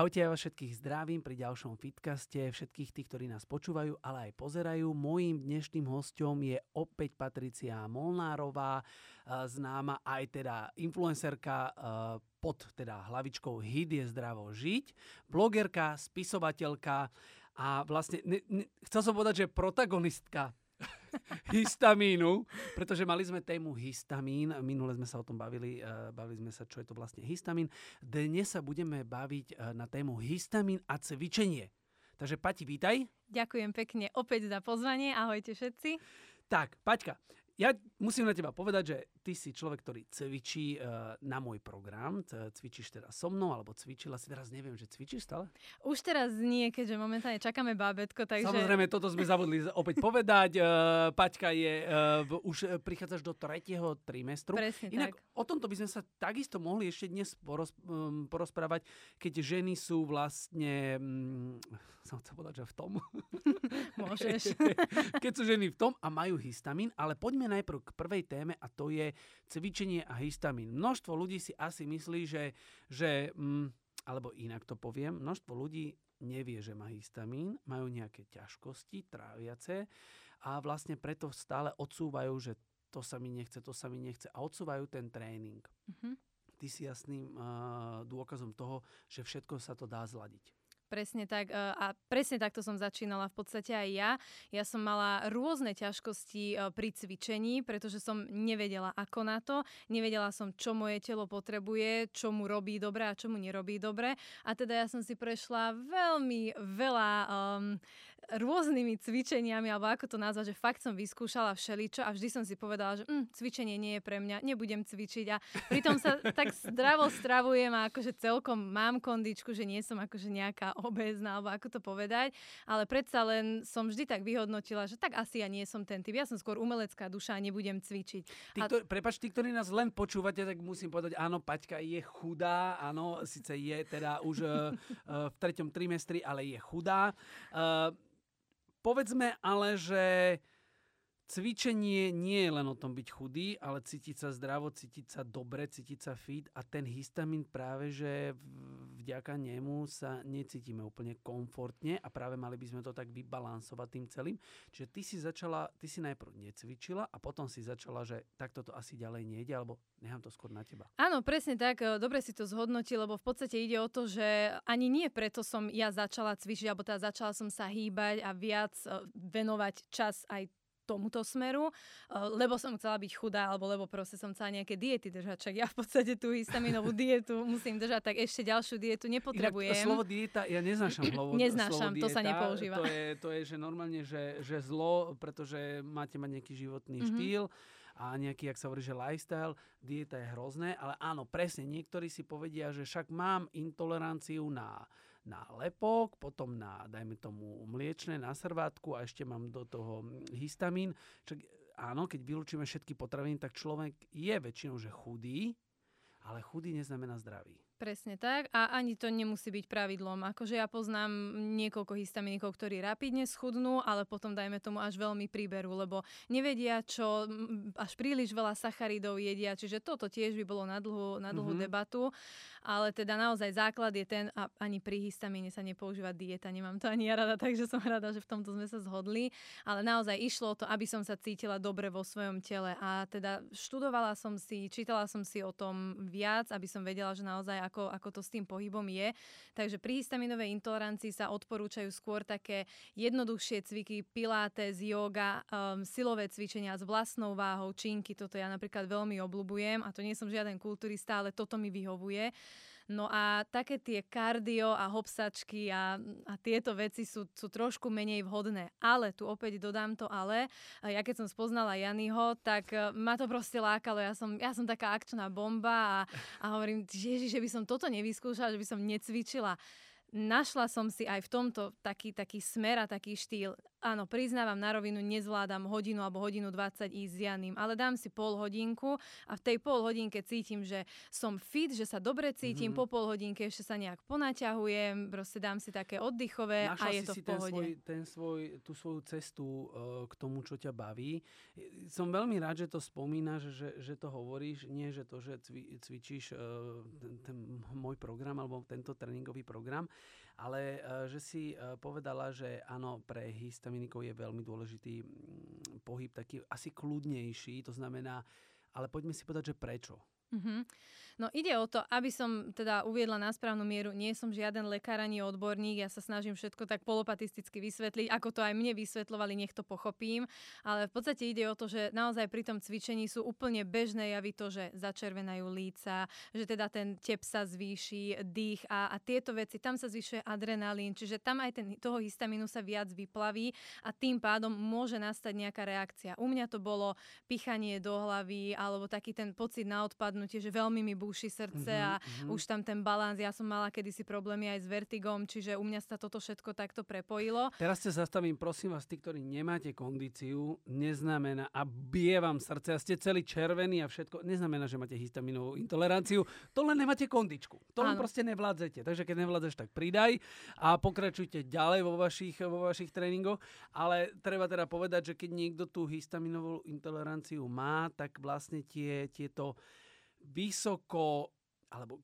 Ahojte, ja vás všetkých zdravím pri ďalšom Fitcaste, všetkých tých, ktorí nás počúvajú, ale aj pozerajú. Mojím dnešným hostom je opäť Patricia Molnárová, známa aj teda influencerka pod teda hlavičkou Hit je zdravo žiť, blogerka, spisovateľka a vlastne, ne, ne, chcel som povedať, že protagonistka histamínu, pretože mali sme tému histamín, minule sme sa o tom bavili, uh, bavili sme sa, čo je to vlastne histamín. Dnes sa budeme baviť uh, na tému histamín a cvičenie. Takže Pati, vítaj. Ďakujem pekne opäť za pozvanie, ahojte všetci. Tak, Paťka, ja musím na teba povedať, že ty si človek, ktorý cvičí uh, na môj program. Cvičíš teda so mnou, alebo cvičila si teraz, neviem, že cvičíš stále? Už teraz nie, keďže momentálne čakáme bábetko, takže... Samozrejme, toto sme zavodli opäť povedať. Uh, Paťka je, uh, už prichádzaš do tretieho trimestru. Presne Inak tak. o tomto by sme sa takisto mohli ešte dnes um, porozprávať, keď ženy sú vlastne, um, som chcel povedať, že v tom. Môžeš. keď sú ženy v tom a majú histamín, ale poďme najprv k prvej téme a to je cvičenie a histamín. Množstvo ľudí si asi myslí, že, že mm, alebo inak to poviem, množstvo ľudí nevie, že má histamín, majú nejaké ťažkosti tráviace a vlastne preto stále odsúvajú, že to sa mi nechce, to sa mi nechce a odsúvajú ten tréning. Uh-huh. Ty si jasným uh, dôkazom toho, že všetko sa to dá zladiť. Presne tak. E, a presne takto som začínala v podstate aj ja. Ja som mala rôzne ťažkosti e, pri cvičení, pretože som nevedela ako na to. Nevedela som, čo moje telo potrebuje, čo mu robí dobre a čo mu nerobí dobre. A teda ja som si prešla veľmi veľa um, rôznymi cvičeniami, alebo ako to nazvať, že fakt som vyskúšala všeličo a vždy som si povedala, že hm, cvičenie nie je pre mňa, nebudem cvičiť a pritom sa tak zdravo stravujem a akože celkom mám kondičku, že nie som akože nejaká obézna, alebo ako to povedať, ale predsa len som vždy tak vyhodnotila, že tak asi ja nie som ten typ. Ja som skôr umelecká duša a nebudem cvičiť. Tí, a... Ktor- prepač, tí, ktorí nás len počúvate, tak musím povedať, áno, Paťka je chudá, áno, síce je teda už uh, v treťom trimestri, ale je chudá. Uh, povedzme ale, že cvičenie nie je len o tom byť chudý, ale cítiť sa zdravo, cítiť sa dobre, cítiť sa fit a ten histamín práve, že vďaka nemu sa necítime úplne komfortne a práve mali by sme to tak vybalansovať tým celým. Čiže ty si začala, ty si najprv necvičila a potom si začala, že takto to asi ďalej nejde, alebo nechám to skôr na teba. Áno, presne tak, e, dobre si to zhodnotil, lebo v podstate ide o to, že ani nie preto som ja začala cvičiť, alebo teda začala som sa hýbať a viac e, venovať čas aj tomuto smeru, eh, lebo som chcela byť chudá, alebo lebo proste som chcela nejaké diety držať. Čak ja v podstate tú histaminovú dietu musím držať, tak ešte ďalšiu dietu nepotrebujem. Inak, slovo dieta, ja neznášam slovo, Neznášam, slovo to sa nepoužíva. To je, to je že normálne, že, že zlo, pretože máte mať nejaký životný mm-hmm. štýl a nejaký, ak sa hovorí, že lifestyle, dieta je hrozné, ale áno, presne, niektorí si povedia, že však mám intoleranciu na na lepok, potom na, dajme tomu, mliečne, na servátku a ešte mám do toho histamín. Čak, áno, keď vylúčime všetky potraviny, tak človek je väčšinou, že chudý, ale chudý neznamená zdravý. Presne tak. A ani to nemusí byť pravidlom. Akože ja poznám niekoľko histaminikov, ktorí rapidne schudnú, ale potom dajme tomu až veľmi príberu, lebo nevedia, čo až príliš veľa sacharidov jedia, čiže toto tiež by bolo na dlhú, na dlhú mm-hmm. debatu, ale teda naozaj základ je ten, a ani pri histamíne sa nepoužíva dieta, nemám to ani ja rada, takže som rada, že v tomto sme sa zhodli, ale naozaj išlo o to, aby som sa cítila dobre vo svojom tele. A teda študovala som si, čítala som si o tom viac, aby som vedela, že naozaj ako, ako to s tým pohybom je. Takže pri histaminovej intolerancii sa odporúčajú skôr také jednoduchšie cviky, pilates, yoga, um, silové cvičenia s vlastnou váhou, činky. Toto ja napríklad veľmi obľúbujem a to nie som žiaden kulturista, ale toto mi vyhovuje. No a také tie kardio a hopsačky a, a tieto veci sú, sú trošku menej vhodné. Ale tu opäť dodám to ale. Ja keď som spoznala Janyho, tak e, ma to proste lákalo. Ja som, ja som taká akčná bomba a, a hovorím, ježi, že by som toto nevyskúšala, že by som necvičila našla som si aj v tomto taký, taký smer a taký štýl. Áno, priznávam na rovinu, nezvládam hodinu alebo hodinu 20 ísť s Janým, ale dám si pol hodinku a v tej pol hodinke cítim, že som fit, že sa dobre cítim, mm-hmm. po pol hodinke ešte sa nejak ponaťahujem, proste dám si také oddychové Našla a je si to si v pohode. Ten svoj, ten svoj, tú svoju cestu uh, k tomu, čo ťa baví. Som veľmi rád, že to spomínaš, že, že to hovoríš, nie že to, že cvi, cvičíš uh, ten, ten môj program alebo tento tréningový program, ale uh, že si uh, povedala, že áno, pre histaminikov je veľmi dôležitý mm, pohyb taký asi kľudnejší, to znamená, ale poďme si povedať, že prečo. Mm-hmm. No ide o to, aby som teda uviedla na správnu mieru, nie som žiaden lekár ani odborník, ja sa snažím všetko tak polopatisticky vysvetliť, ako to aj mne vysvetľovali, nech to pochopím, ale v podstate ide o to, že naozaj pri tom cvičení sú úplne bežné javy to, že začervenajú líca, že teda ten tep sa zvýši, dých a, a tieto veci, tam sa zvyšuje adrenalín, čiže tam aj ten, toho histamínu sa viac vyplaví a tým pádom môže nastať nejaká reakcia. U mňa to bolo pichanie do hlavy alebo taký ten pocit na odpadnutie, že veľmi mi búši srdce Mhm, a mhm. už tam ten balans, ja som mala kedysi problémy aj s vertigom, čiže u mňa sa toto všetko takto prepojilo. Teraz sa zastavím, prosím vás, tí, ktorí nemáte kondíciu, neznamená a bije vám srdce a ste celý červený a všetko, neznamená, že máte histaminovú intoleranciu, to len nemáte kondičku. To len Áno. proste nevládzete. Takže keď nevládzeš, tak pridaj a pokračujte ďalej vo vašich, vo vašich tréningoch. Ale treba teda povedať, že keď niekto tú histaminovú intoleranciu má, tak vlastne tie, tieto vysoko alebo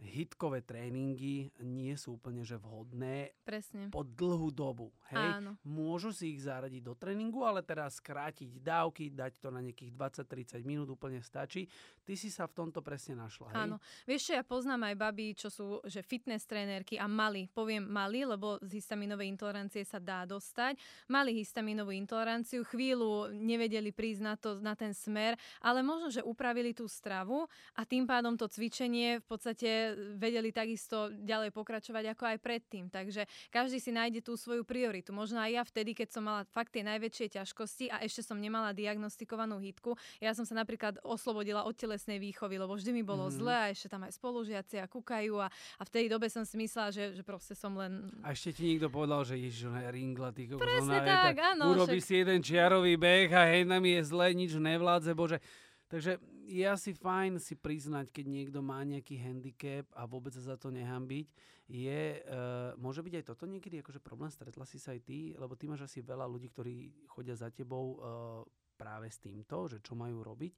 hitkové tréningy nie sú úplne že vhodné Presne. po dlhú dobu. Hej? Áno. Môžu si ich zaradiť do tréningu, ale teraz skrátiť dávky, dať to na nejakých 20-30 minút úplne stačí. Ty si sa v tomto presne našla. Hej? Áno. Vieš čo, ja poznám aj baby, čo sú že fitness trénerky a mali, poviem mali, lebo z histaminovej intolerancie sa dá dostať. Mali histaminovú intoleranciu, chvíľu nevedeli prísť na, to, na ten smer, ale možno, že upravili tú stravu a tým pádom to cvičenie v podstate vedeli takisto ďalej pokračovať ako aj predtým. Takže každý si nájde tú svoju prioritu. Možno aj ja vtedy, keď som mala fakt tie najväčšie ťažkosti a ešte som nemala diagnostikovanú hitku, ja som sa napríklad oslobodila od telesnej výchovy, lebo vždy mi bolo mm-hmm. zle a ešte tam aj spolužiaci a kúkajú a, a v tej dobe som si myslela, že, že proste som len... A ešte ti niekto povedal, že ježiš, ona je ringla, ty Presne tak, áno, Urobí však- si jeden čiarový beh a hej, nám je zle, nič nevládze, bože. Takže je asi fajn si priznať, keď niekto má nejaký handicap a vôbec sa za to nehambiť. Je, uh, môže byť aj toto niekedy akože problém? Stretla si sa aj ty? Lebo ty máš asi veľa ľudí, ktorí chodia za tebou uh, práve s týmto, že čo majú robiť.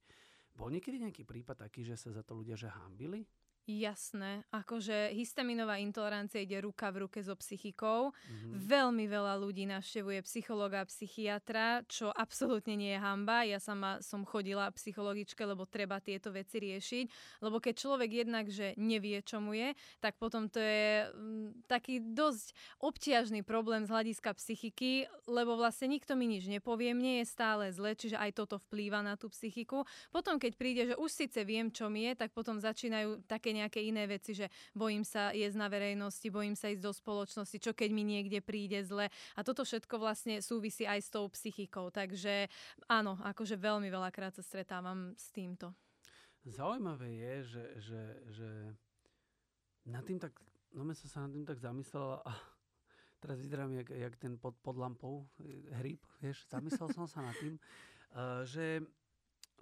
Bol niekedy nejaký prípad taký, že sa za to ľudia že hambili? Jasné, akože histaminová intolerancia ide ruka v ruke so psychikou. Mhm. Veľmi veľa ľudí navštevuje psychologa a psychiatra, čo absolútne nie je hamba. Ja sama som chodila psychologičke, lebo treba tieto veci riešiť. Lebo keď človek jednak, že nevie, čo mu je, tak potom to je mm, taký dosť obťažný problém z hľadiska psychiky, lebo vlastne nikto mi nič nepovie, mne je stále zle, čiže aj toto vplýva na tú psychiku. Potom, keď príde, že už síce viem, čo mi je, tak potom začínajú také nejaké iné veci, že bojím sa jesť na verejnosti, bojím sa ísť do spoločnosti, čo keď mi niekde príde zle. A toto všetko vlastne súvisí aj s tou psychikou. Takže áno, akože veľmi veľakrát sa stretávam s týmto. Zaujímavé je, že, že, že nad tým tak, no som sa nad tým tak zamyslela a teraz vyzerám jak, jak ten pod, pod lampou e, hryb, vieš, zamyslel som sa nad tým, uh, že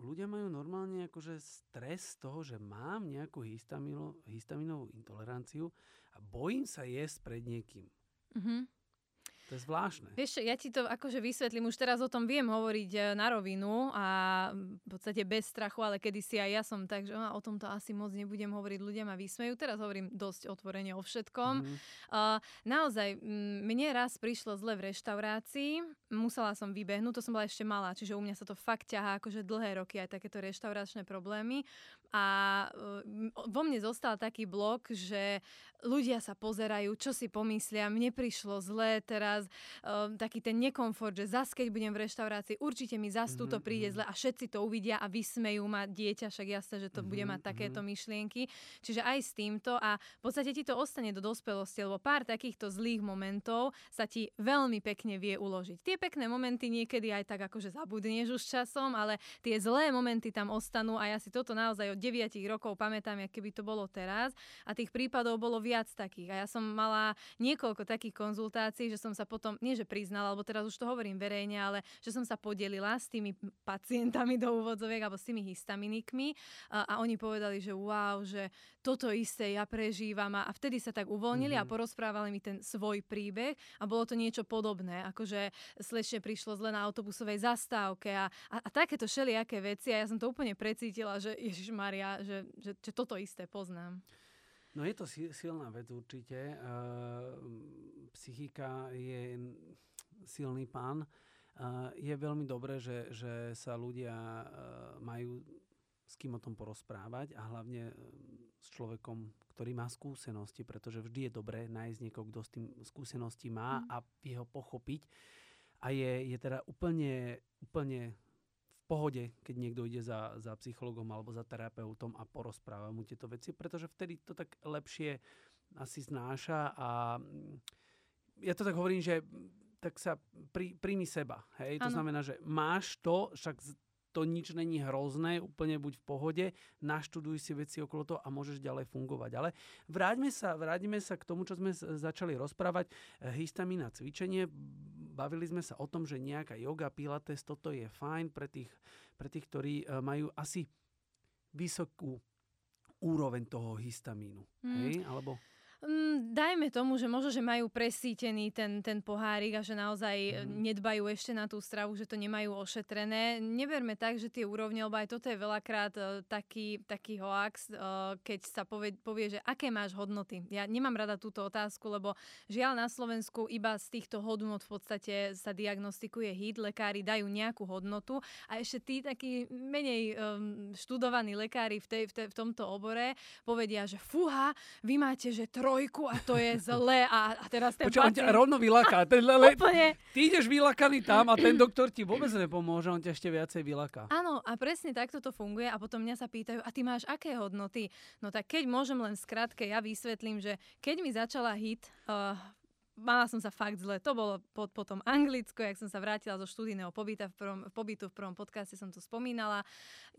ľudia majú normálne akože stres z toho, že mám nejakú histamino, histaminovú intoleranciu a bojím sa jesť pred niekým. Mhm. To je zvláštne. Vieš, ja ti to akože vysvetlím, už teraz o tom viem hovoriť e, na rovinu a v podstate bez strachu, ale kedysi aj ja som tak, že "A, o tomto asi moc nebudem hovoriť, ľudia ma vysmejú. Teraz hovorím dosť otvorene o všetkom. Mhm. Uh, naozaj, mne raz prišlo zle v reštaurácii, musela som vybehnúť, to som bola ešte malá, čiže u mňa sa to fakt ťahá akože dlhé roky aj takéto reštauračné problémy a uh, vo mne zostal taký blok, že ľudia sa pozerajú, čo si pomyslia, mne prišlo zle teraz, uh, taký ten nekomfort, že zas keď budem v reštaurácii, určite mi zas túto Mhm, príde mhm. zle a všetci to uvidia a vysmejú ma dieťa, však jasné, že to bude Mhm, mať takéto mhm. myšlienky. Čiže aj s týmto a v podstate ti to ostane do dospelosti, lebo pár takýchto zlých momentov sa ti veľmi pekne vie uložiť. Tie pekné momenty niekedy aj tak akože zabudneš už časom, ale tie zlé momenty tam ostanú a ja si toto naozaj od 9 rokov pamätám, keby to bolo teraz a tých prípadov bolo viac takých. A ja som mala niekoľko takých konzultácií, že som sa potom, nie že priznala, alebo teraz už to hovorím verejne, ale že som sa podelila s tými pacientami do úvodzoviek alebo s tými histaminikmi a, a oni povedali, že wow, že toto isté ja prežívam a, a vtedy sa tak uvoľnili mm-hmm. a mhm. porozprávali mi ten svoj príbeh a bolo to niečo podobné, akože slečne prišlo zle na autobusovej zastávke a, a, a takéto všelijaké veci a ja som to úplne precítila, že Ježiš Maria, že, že, že toto isté poznám. No je to silná vec určite. Psychika je silný pán. Je veľmi dobré, že, že sa ľudia majú s kým o tom porozprávať a hlavne s človekom, ktorý má skúsenosti, pretože vždy je dobré nájsť niekoho, kto s tým skúsenosti má mm. a vie ho pochopiť. A je, je teda úplne, úplne pohode, keď niekto ide za, za psychologom alebo za terapeutom a porozpráva mu tieto veci, pretože vtedy to tak lepšie asi znáša a mm, ja to tak hovorím, že tak sa pri, príjmi seba. Hej? To znamená, že máš to, však to nič není hrozné, úplne buď v pohode, naštuduj si veci okolo toho a môžeš ďalej fungovať. Ale vráťme sa, vráťme sa k tomu, čo sme začali rozprávať. Histamína cvičenie, bavili sme sa o tom, že nejaká yoga, pilates, toto je fajn pre tých, pre tých ktorí e, majú asi vysokú úroveň toho histamínu. Mm. Hej? Alebo... Mm, dajme tomu, že možno, že majú presítený ten, ten pohárik a že naozaj mm. nedbajú ešte na tú stravu, že to nemajú ošetrené. Neberme tak, že tie úrovne, lebo aj toto je veľakrát uh, taký, taký hoax, uh, keď sa povie, povie, že aké máš hodnoty. Ja nemám rada túto otázku, lebo žiaľ na Slovensku iba z týchto hodnot v podstate sa diagnostikuje hit, lekári dajú nejakú hodnotu a ešte tí takí menej um, študovaní lekári v, tej, v, tej, v tomto obore povedia, že fúha, vy máte, že tro trojku a to je zlé a, a teraz ten Počuva, pacient... on ťa rovno vylaká. Ten le... Úplne. Ty ideš vylakaný tam a ten doktor ti vôbec nepomôže, on ťa ešte viacej vylaká. Áno, a presne takto to funguje a potom mňa sa pýtajú, a ty máš aké hodnoty? No tak keď môžem len skrátke, ja vysvetlím, že keď mi začala hit uh, mala som sa fakt zle. To bolo po, potom Anglicko, jak som sa vrátila zo študijného pobyta v prvom, pobytu v prvom podcaste som to spomínala.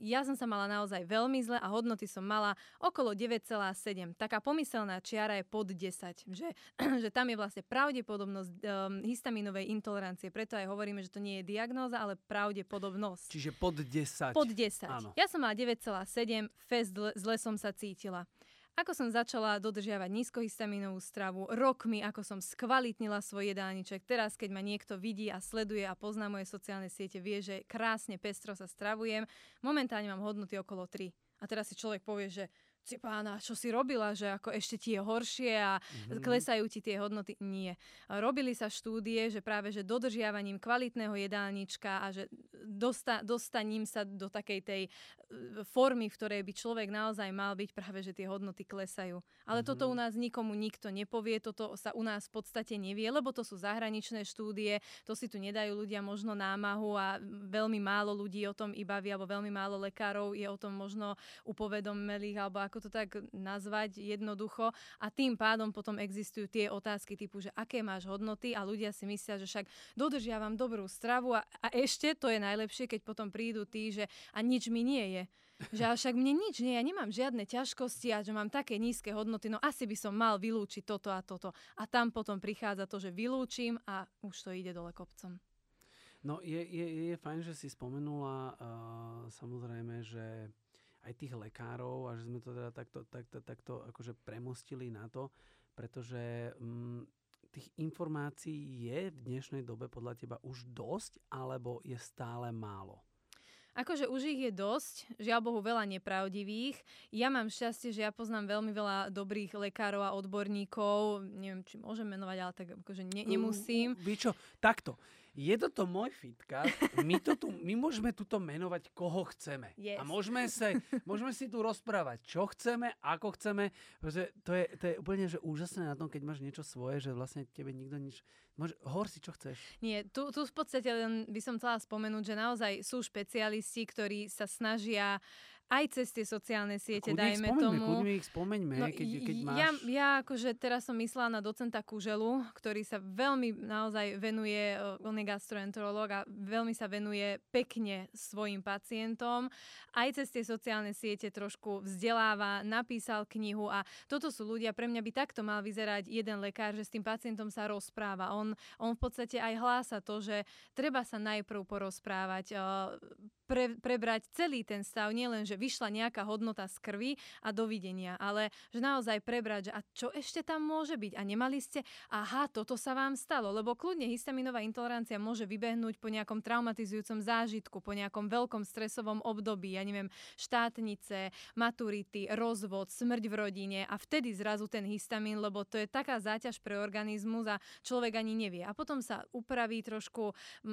Ja som sa mala naozaj veľmi zle a hodnoty som mala okolo 9,7. Taká pomyselná čiara je pod 10, že, že tam je vlastne pravdepodobnosť um, histaminovej intolerancie. Preto aj hovoríme, že to nie je diagnóza, ale pravdepodobnosť. Čiže pod 10. Pod 10. Áno. Ja som mala 9,7, fest zle, zle som sa cítila. Ako som začala dodržiavať nízkohistaminovú stravu, rokmi, ako som skvalitnila svoj jedálniček. Teraz, keď ma niekto vidí a sleduje a pozná moje sociálne siete, vie, že krásne pestro sa stravujem. Momentálne mám hodnoty okolo 3. A teraz si človek povie, že si pána, čo si robila, že ako ešte ti je horšie a mm-hmm. klesajú ti tie hodnoty. Nie. Robili sa štúdie, že práve že dodržiavaním kvalitného jedálnička a že dosta, dostaním sa do takej tej e, formy, v ktorej by človek naozaj mal byť, práve že tie hodnoty klesajú. Ale mm-hmm. toto u nás nikomu nikto nepovie, toto sa u nás v podstate nevie, lebo to sú zahraničné štúdie, to si tu nedajú ľudia možno námahu a veľmi málo ľudí o tom iba vie, alebo veľmi málo lekárov je o tom možno upovedomelých alebo ako to tak nazvať jednoducho a tým pádom potom existujú tie otázky typu, že aké máš hodnoty a ľudia si myslia, že však dodržiavam dobrú stravu a, a ešte to je najlepšie, keď potom prídu tí, že a nič mi nie je. Že ale však mne nič nie, ja nemám žiadne ťažkosti a že mám také nízke hodnoty, no asi by som mal vylúčiť toto a toto. A tam potom prichádza to, že vylúčim a už to ide dole kopcom. No je, je, je fajn, že si spomenula uh, samozrejme, že aj tých lekárov a že sme to teda takto, takto, takto akože premostili na to, pretože mm, tých informácií je v dnešnej dobe podľa teba už dosť, alebo je stále málo? Akože už ich je dosť, žiaľ Bohu veľa nepravdivých. Ja mám šťastie, že ja poznám veľmi veľa dobrých lekárov a odborníkov. Neviem, či môžem menovať, ale tak akože ne, nemusím. Víš čo, takto je toto môj fitkast, my, to tu, my môžeme tuto menovať, koho chceme. Yes. A môžeme, sa, môžeme si tu rozprávať, čo chceme, ako chceme. Pretože to je, to je úplne že úžasné na tom, keď máš niečo svoje, že vlastne tebe nikto nič... Môže, hovor si, čo chceš. Nie, tu, tu v podstate len by som chcela spomenúť, že naozaj sú špecialisti, ktorí sa snažia aj cez tie sociálne siete, kľudne dajme ich spomeňme, tomu. Kľudne ich spomeňme, no, keď, keď máš... Ja, ja akože teraz som myslela na docenta Kuželu, ktorý sa veľmi naozaj venuje, on je gastroenterológ a veľmi sa venuje pekne svojim pacientom. Aj cez tie sociálne siete trošku vzdeláva, napísal knihu a toto sú ľudia, pre mňa by takto mal vyzerať jeden lekár, že s tým pacientom sa rozpráva. On, on v podstate aj hlása to, že treba sa najprv porozprávať, pre, prebrať celý ten stav, nielen, že vyšla nejaká hodnota z krvi a dovidenia, ale že naozaj prebrať, že a čo ešte tam môže byť a nemali ste, aha, toto sa vám stalo, lebo kľudne histaminová intolerancia môže vybehnúť po nejakom traumatizujúcom zážitku, po nejakom veľkom stresovom období, ja neviem, štátnice, maturity, rozvod, smrť v rodine a vtedy zrazu ten histamín, lebo to je taká záťaž pre organizmus a človek ani nevie. A potom sa upraví trošku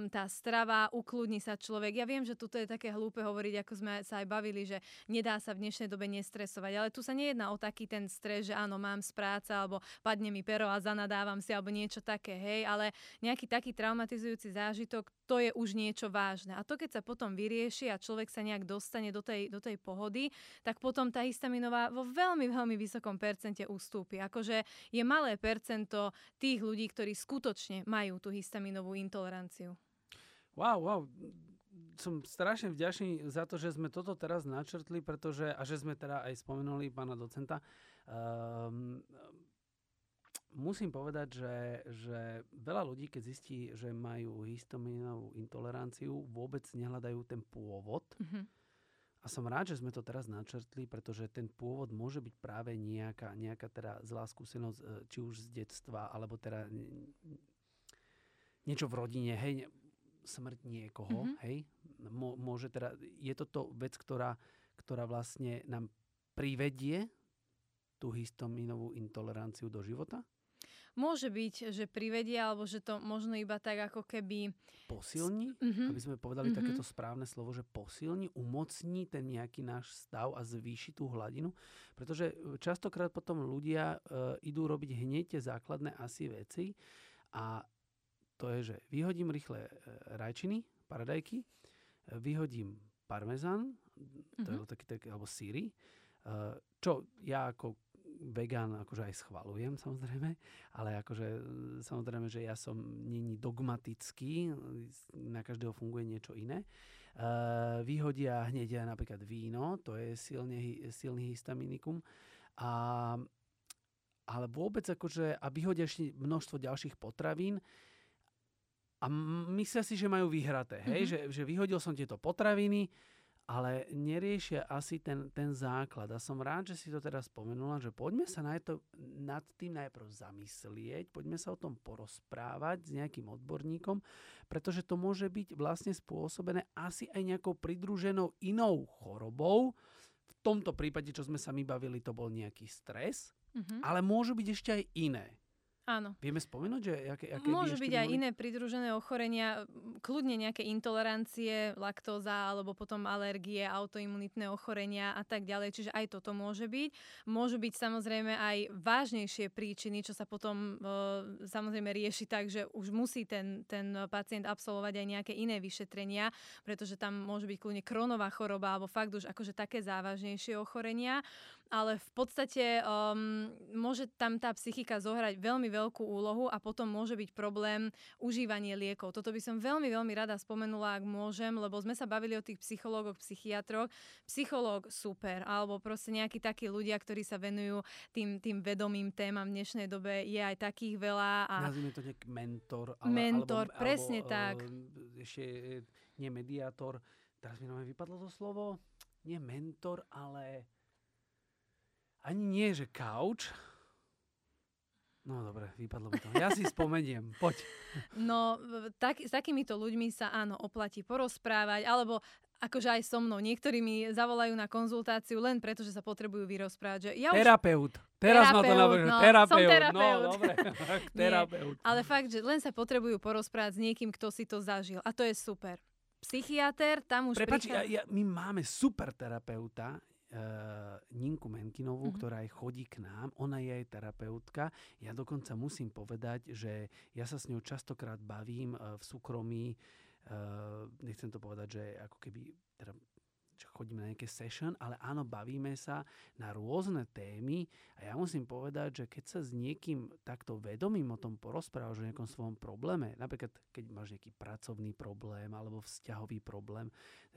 tá strava, ukludní sa človek. Ja viem, že toto je také hlúpe hovoriť, ako sme sa aj bavili, že nedá sa v dnešnej dobe nestresovať. Ale tu sa nejedná o taký ten stres, že áno, mám z práce, alebo padne mi pero a zanadávam si, alebo niečo také, hej, ale nejaký taký traumatizujúci zážitok, to je už niečo vážne. A to, keď sa potom vyrieši a človek sa nejak dostane do tej, do tej pohody, tak potom tá histaminová vo veľmi, veľmi vysokom percente ustúpi. Akože je malé percento tých ľudí, ktorí skutočne majú tú histaminovú intoleranciu. Wow, wow som strašne vďačný za to, že sme toto teraz načrtli, pretože, a že sme teda aj spomenuli pána docenta. Um, musím povedať, že, že veľa ľudí, keď zistí, že majú histaminovú intoleranciu, vôbec nehľadajú ten pôvod. Mm-hmm. A som rád, že sme to teraz načrtli, pretože ten pôvod môže byť práve nejaká, nejaká teda zlá skúsenosť, e, či už z detstva, alebo teda niečo v rodine. Hej, smrť niekoho, mm-hmm. hej, môže teda, je toto vec, ktorá, ktorá vlastne nám privedie tú histaminovú intoleranciu do života? Môže byť, že privedia, alebo že to možno iba tak ako keby... Posilní? Mm-hmm. Aby sme povedali mm-hmm. takéto správne slovo, že posilní, umocní ten nejaký náš stav a zvýši tú hladinu. Pretože častokrát potom ľudia e, idú robiť hneď tie základné asi veci a to je, že vyhodím rýchle e, rajčiny, paradajky, e, vyhodím parmezán, to mm-hmm. je mhm. taký, taký, alebo síry, e, čo ja ako vegán akože aj schvalujem samozrejme, ale akože samozrejme, že ja som není dogmatický, na každého funguje niečo iné. vyhodia hneď napríklad víno, to je silne, silný histaminikum. A, ale vôbec akože, a vyhodia ešte množstvo ďalších potravín, a myslia si, že majú vyhraté, hej? Mm-hmm. Že, že vyhodil som tieto potraviny, ale neriešia asi ten, ten základ. A som rád, že si to teraz spomenula, že poďme sa na to, nad tým najprv zamyslieť, poďme sa o tom porozprávať s nejakým odborníkom, pretože to môže byť vlastne spôsobené asi aj nejakou pridruženou inou chorobou. V tomto prípade, čo sme sa my bavili, to bol nejaký stres, mm-hmm. ale môžu byť ešte aj iné. Áno. Vieme spomenúť, že aké, aké Môžu byť aj boli? iné pridružené ochorenia, kľudne nejaké intolerancie, laktóza alebo potom alergie, autoimunitné ochorenia a tak ďalej. Čiže aj toto môže byť. Môžu byť samozrejme aj vážnejšie príčiny, čo sa potom e, samozrejme rieši tak, že už musí ten, ten pacient absolvovať aj nejaké iné vyšetrenia, pretože tam môže byť kľudne kronová choroba alebo fakt už akože také závažnejšie ochorenia ale v podstate um, môže tam tá psychika zohrať veľmi veľkú úlohu a potom môže byť problém užívanie liekov. Toto by som veľmi, veľmi rada spomenula, ak môžem, lebo sme sa bavili o tých psychológoch, psychiatroch. Psychológ super, alebo proste nejakí takí ľudia, ktorí sa venujú tým, tým vedomým témam v dnešnej dobe, je aj takých veľa. A... Nazvime to nejaký mentor. Ale, mentor, alebo, presne alebo, tak. Ešte nie mediátor. Teraz mi vypadlo to slovo. Nie mentor, ale ani nie, že couch. No dobre, vypadlo mi to. Ja si spomeniem, poď. No, tak, s takýmito ľuďmi sa áno, oplatí porozprávať, alebo akože aj so mnou. Niektorí mi zavolajú na konzultáciu len preto, že sa potrebujú vyrozprávať. Že ja už... Terapeut. Teraz ma to navrhne. No, terapeut. Terapeut. No, dobre. terapeut. Nie, ale fakt, že len sa potrebujú porozprávať s niekým, kto si to zažil. A to je super. Psychiatr, tam už Prepač, prichádza... ja, ja, my máme super terapeuta Ninku Menkinovú, mm-hmm. ktorá aj chodí k nám. Ona je aj terapeutka. Ja dokonca musím povedať, že ja sa s ňou častokrát bavím uh, v súkromí. Uh, nechcem to povedať, že ako keby teda, že chodíme na nejaké session, ale áno, bavíme sa na rôzne témy a ja musím povedať, že keď sa s niekým takto vedomým o tom porozprávaš o nejakom svojom probléme, napríklad keď máš nejaký pracovný problém alebo vzťahový problém,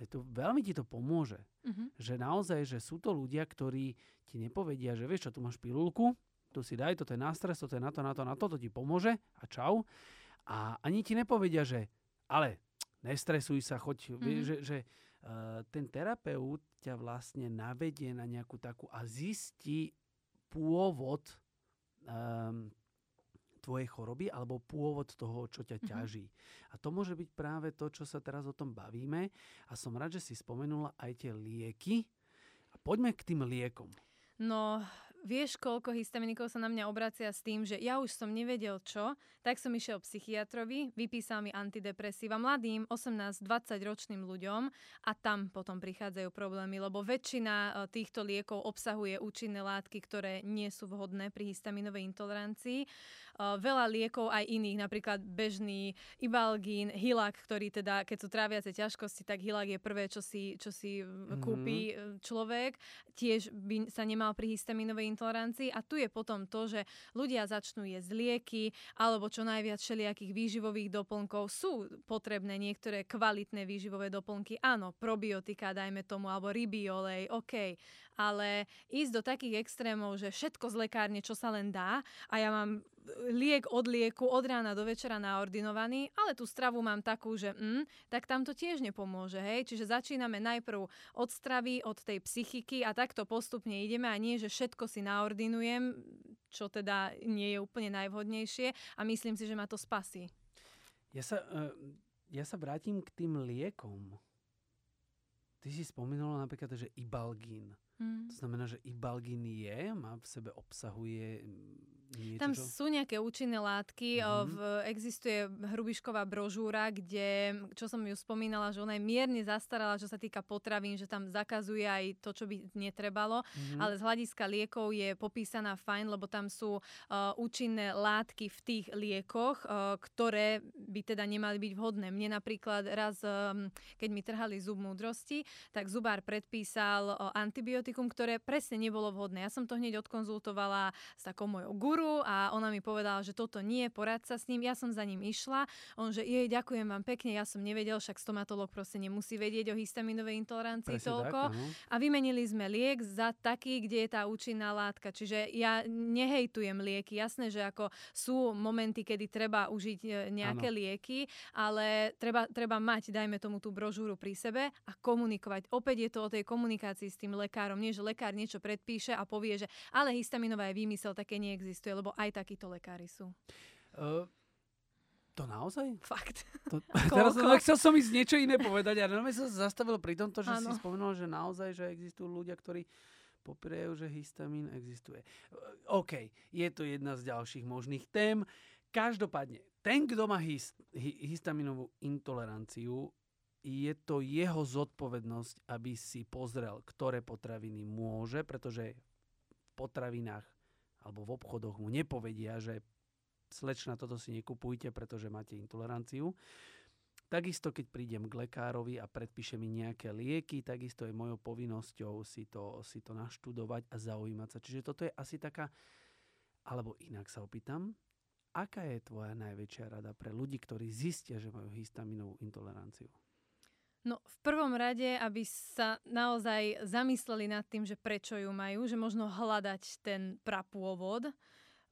to veľmi ti to pomôže. Uh-huh. Že naozaj, že sú to ľudia, ktorí ti nepovedia, že vieš čo, tu máš pilulku, tu si daj, toto je na stres, toto je na to, na to, na to, to ti pomôže a čau. A ani ti nepovedia, že ale nestresuj sa, choď, mm-hmm. že, že ten terapeut ťa vlastne navedie na nejakú takú a zistí pôvod um, tvojej choroby alebo pôvod toho, čo ťa mhm. ťaží. Mm-hmm. A to môže byť práve to, čo sa teraz o tom bavíme. A som rád, že si spomenula aj tie lieky. A poďme k tým liekom. No, Vieš, koľko histaminikov sa na mňa obracia s tým, že ja už som nevedel čo, tak som išiel psychiatrovi, vypísal mi antidepresíva mladým 18-20 ročným ľuďom a tam potom prichádzajú problémy, lebo väčšina e, týchto liekov obsahuje účinné látky, ktoré nie sú vhodné pri histaminovej intolerancii. Uh, veľa liekov aj iných, napríklad bežný Ibalgín, Hilak, ktorý teda, keď sú tráviace ťažkosti, tak Hilak je prvé, čo si, čo si mm-hmm. kúpi e, človek. Tiež by sa nemal pri histaminovej intolerancii a tu je potom to, že ľudia začnú jesť lieky alebo čo najviac všelijakých výživových doplnkov. Sú potrebné niektoré kvalitné výživové doplnky, áno, probiotika, dajme tomu, alebo ryby olej, OK, ale ísť do takých extrémov, že všetko z lekárne, čo sa len dá a ja mám liek od lieku od rána do večera naordinovaný, ale tú stravu mám takú, že mm, tak tam to tiež nepomôže. Hej? Čiže začíname najprv od stravy, od tej psychiky a takto postupne ideme a nie, že všetko si naordinujem, čo teda nie je úplne najvhodnejšie a myslím si, že ma to spasí. Ja sa, uh, ja sa vrátim k tým liekom. Ty si spomínala napríklad, že ibalgín. Mm. To znamená, že ibalgín je, má v sebe, obsahuje niečo, Tam sú nejaké účinné látky. Mm-hmm. V, existuje hrubišková brožúra, kde, čo som ju spomínala, že ona je mierne zastarala, čo sa týka potravín, že tam zakazuje aj to, čo by netrebalo. Mm-hmm. Ale z hľadiska liekov je popísaná fajn, lebo tam sú uh, účinné látky v tých liekoch, uh, ktoré by teda nemali byť vhodné. Mne napríklad raz, um, keď mi trhali zub múdrosti, tak zubár predpísal uh, antibiotikum, ktoré presne nebolo vhodné. Ja som to hneď odkonzultovala s takou mojou guru, guru a ona mi povedala, že toto nie, porad sa s ním. Ja som za ním išla. On, že jej, ďakujem vám pekne, ja som nevedel, však stomatolog proste nemusí vedieť o histaminovej intolerancii Presne toľko. Tak, a vymenili sme liek za taký, kde je tá účinná látka. Čiže ja nehejtujem lieky. Jasné, že ako sú momenty, kedy treba užiť e, nejaké ano. lieky, ale treba, treba mať, dajme tomu tú brožúru pri sebe a komunikovať. Opäť je to o tej komunikácii s tým lekárom. Nie, že lekár niečo predpíše a povie, že ale histaminová je výmysel, také neexistuje existuje, lebo aj takíto lekári sú. Uh, to naozaj? Fakt. To, teraz chcel som ísť niečo iné povedať a ja som sa zastavil pri tomto, že ano. si spomenul, že naozaj, že existujú ľudia, ktorí popierajú, že histamín existuje. OK, je to jedna z ďalších možných tém. Každopádne, ten, kto má hist, histaminovú intoleranciu, je to jeho zodpovednosť, aby si pozrel, ktoré potraviny môže, pretože v potravinách alebo v obchodoch mu nepovedia, že slečna, toto si nekupujte, pretože máte intoleranciu. Takisto, keď prídem k lekárovi a predpíše mi nejaké lieky, takisto je mojou povinnosťou si to, si to naštudovať a zaujímať sa. Čiže toto je asi taká, alebo inak sa opýtam, aká je tvoja najväčšia rada pre ľudí, ktorí zistia, že majú histaminovú intoleranciu? No v prvom rade, aby sa naozaj zamysleli nad tým, že prečo ju majú, že možno hľadať ten prapôvod,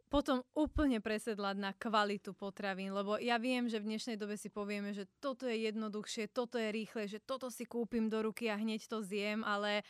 potom úplne presedlať na kvalitu potravín, lebo ja viem, že v dnešnej dobe si povieme, že toto je jednoduchšie, toto je rýchle, že toto si kúpim do ruky a hneď to zjem, ale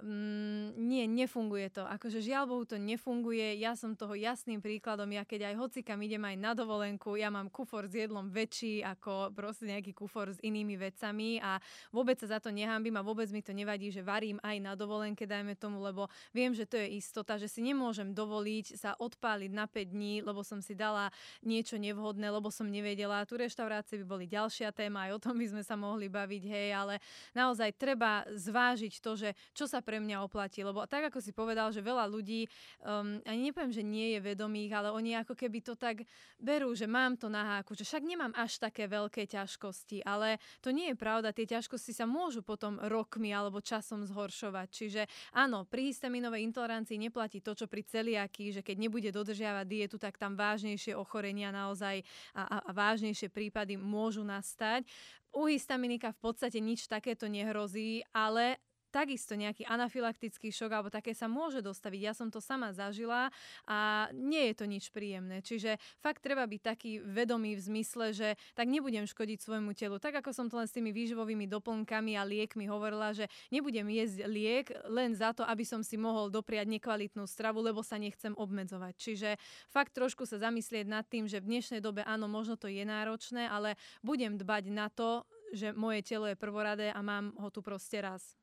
mm, nie, nefunguje to. Akože žiaľ Bohu to nefunguje. Ja som toho jasným príkladom. Ja keď aj hocikam idem aj na dovolenku, ja mám kufor s jedlom väčší ako proste nejaký kufor s inými vecami a vôbec sa za to nehambím a vôbec mi to nevadí, že varím aj na dovolenke, dajme tomu, lebo viem, že to je istota, že si nemôžem dovoliť sa odpáliť na 5 dní, lebo som si dala niečo nevhodné, lebo som nevedela. Tu reštaurácie by boli ďalšia téma, aj o tom by sme sa mohli baviť, hej, ale naozaj treba zvážiť to, že čo sa pre mňa oplatí, lebo tak ako si povedal, že veľa ľudí, um, ani nepoviem, že nie je vedomých, ale oni ako keby to tak berú, že mám to na háku, že však nemám až také veľké ťažkosti, ale to nie je pravda, tie ťažkosti sa môžu potom rokmi alebo časom zhoršovať. Čiže áno, pri histaminovej intolerancii neplatí to, čo pri celiakii, že keď nebude dodržiavať dietu, tak tam vážnejšie ochorenia naozaj a, a, a vážnejšie prípady môžu nastať. U histaminika v podstate nič takéto nehrozí, ale takisto nejaký anafylaktický šok alebo také sa môže dostaviť. Ja som to sama zažila a nie je to nič príjemné. Čiže fakt treba byť taký vedomý v zmysle, že tak nebudem škodiť svojmu telu. Tak ako som to len s tými výživovými doplnkami a liekmi hovorila, že nebudem jesť liek len za to, aby som si mohol dopriať nekvalitnú stravu, lebo sa nechcem obmedzovať. Čiže fakt trošku sa zamyslieť nad tým, že v dnešnej dobe áno, možno to je náročné, ale budem dbať na to, že moje telo je prvoradé a mám ho tu proste raz.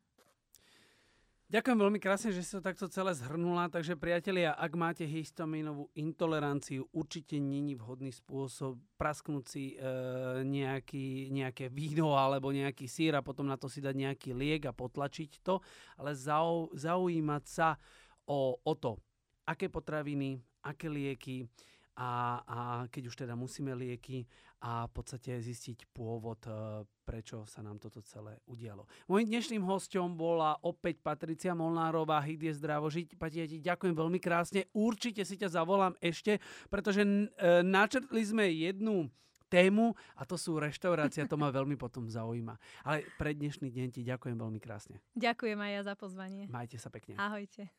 Ďakujem veľmi krásne, že si to takto celé zhrnula. Takže priatelia, ak máte histaminovú intoleranciu, určite není vhodný spôsob prasknúť si e, nejaký, nejaké víno alebo nejaký sír a potom na to si dať nejaký liek a potlačiť to, ale zau, zaujímať sa o, o to, aké potraviny, aké lieky, a, a keď už teda musíme lieky a v podstate zistiť pôvod, e, prečo sa nám toto celé udialo. Mojím dnešným hostom bola opäť Patricia Molnárová, Hit je zdravo žiť. Pati, ja ti ďakujem veľmi krásne. Určite si ťa zavolám ešte, pretože e, načrtli sme jednu tému a to sú reštaurácia, to ma veľmi potom zaujíma. Ale pre dnešný deň ti ďakujem veľmi krásne. Ďakujem aj ja za pozvanie. Majte sa pekne. Ahojte.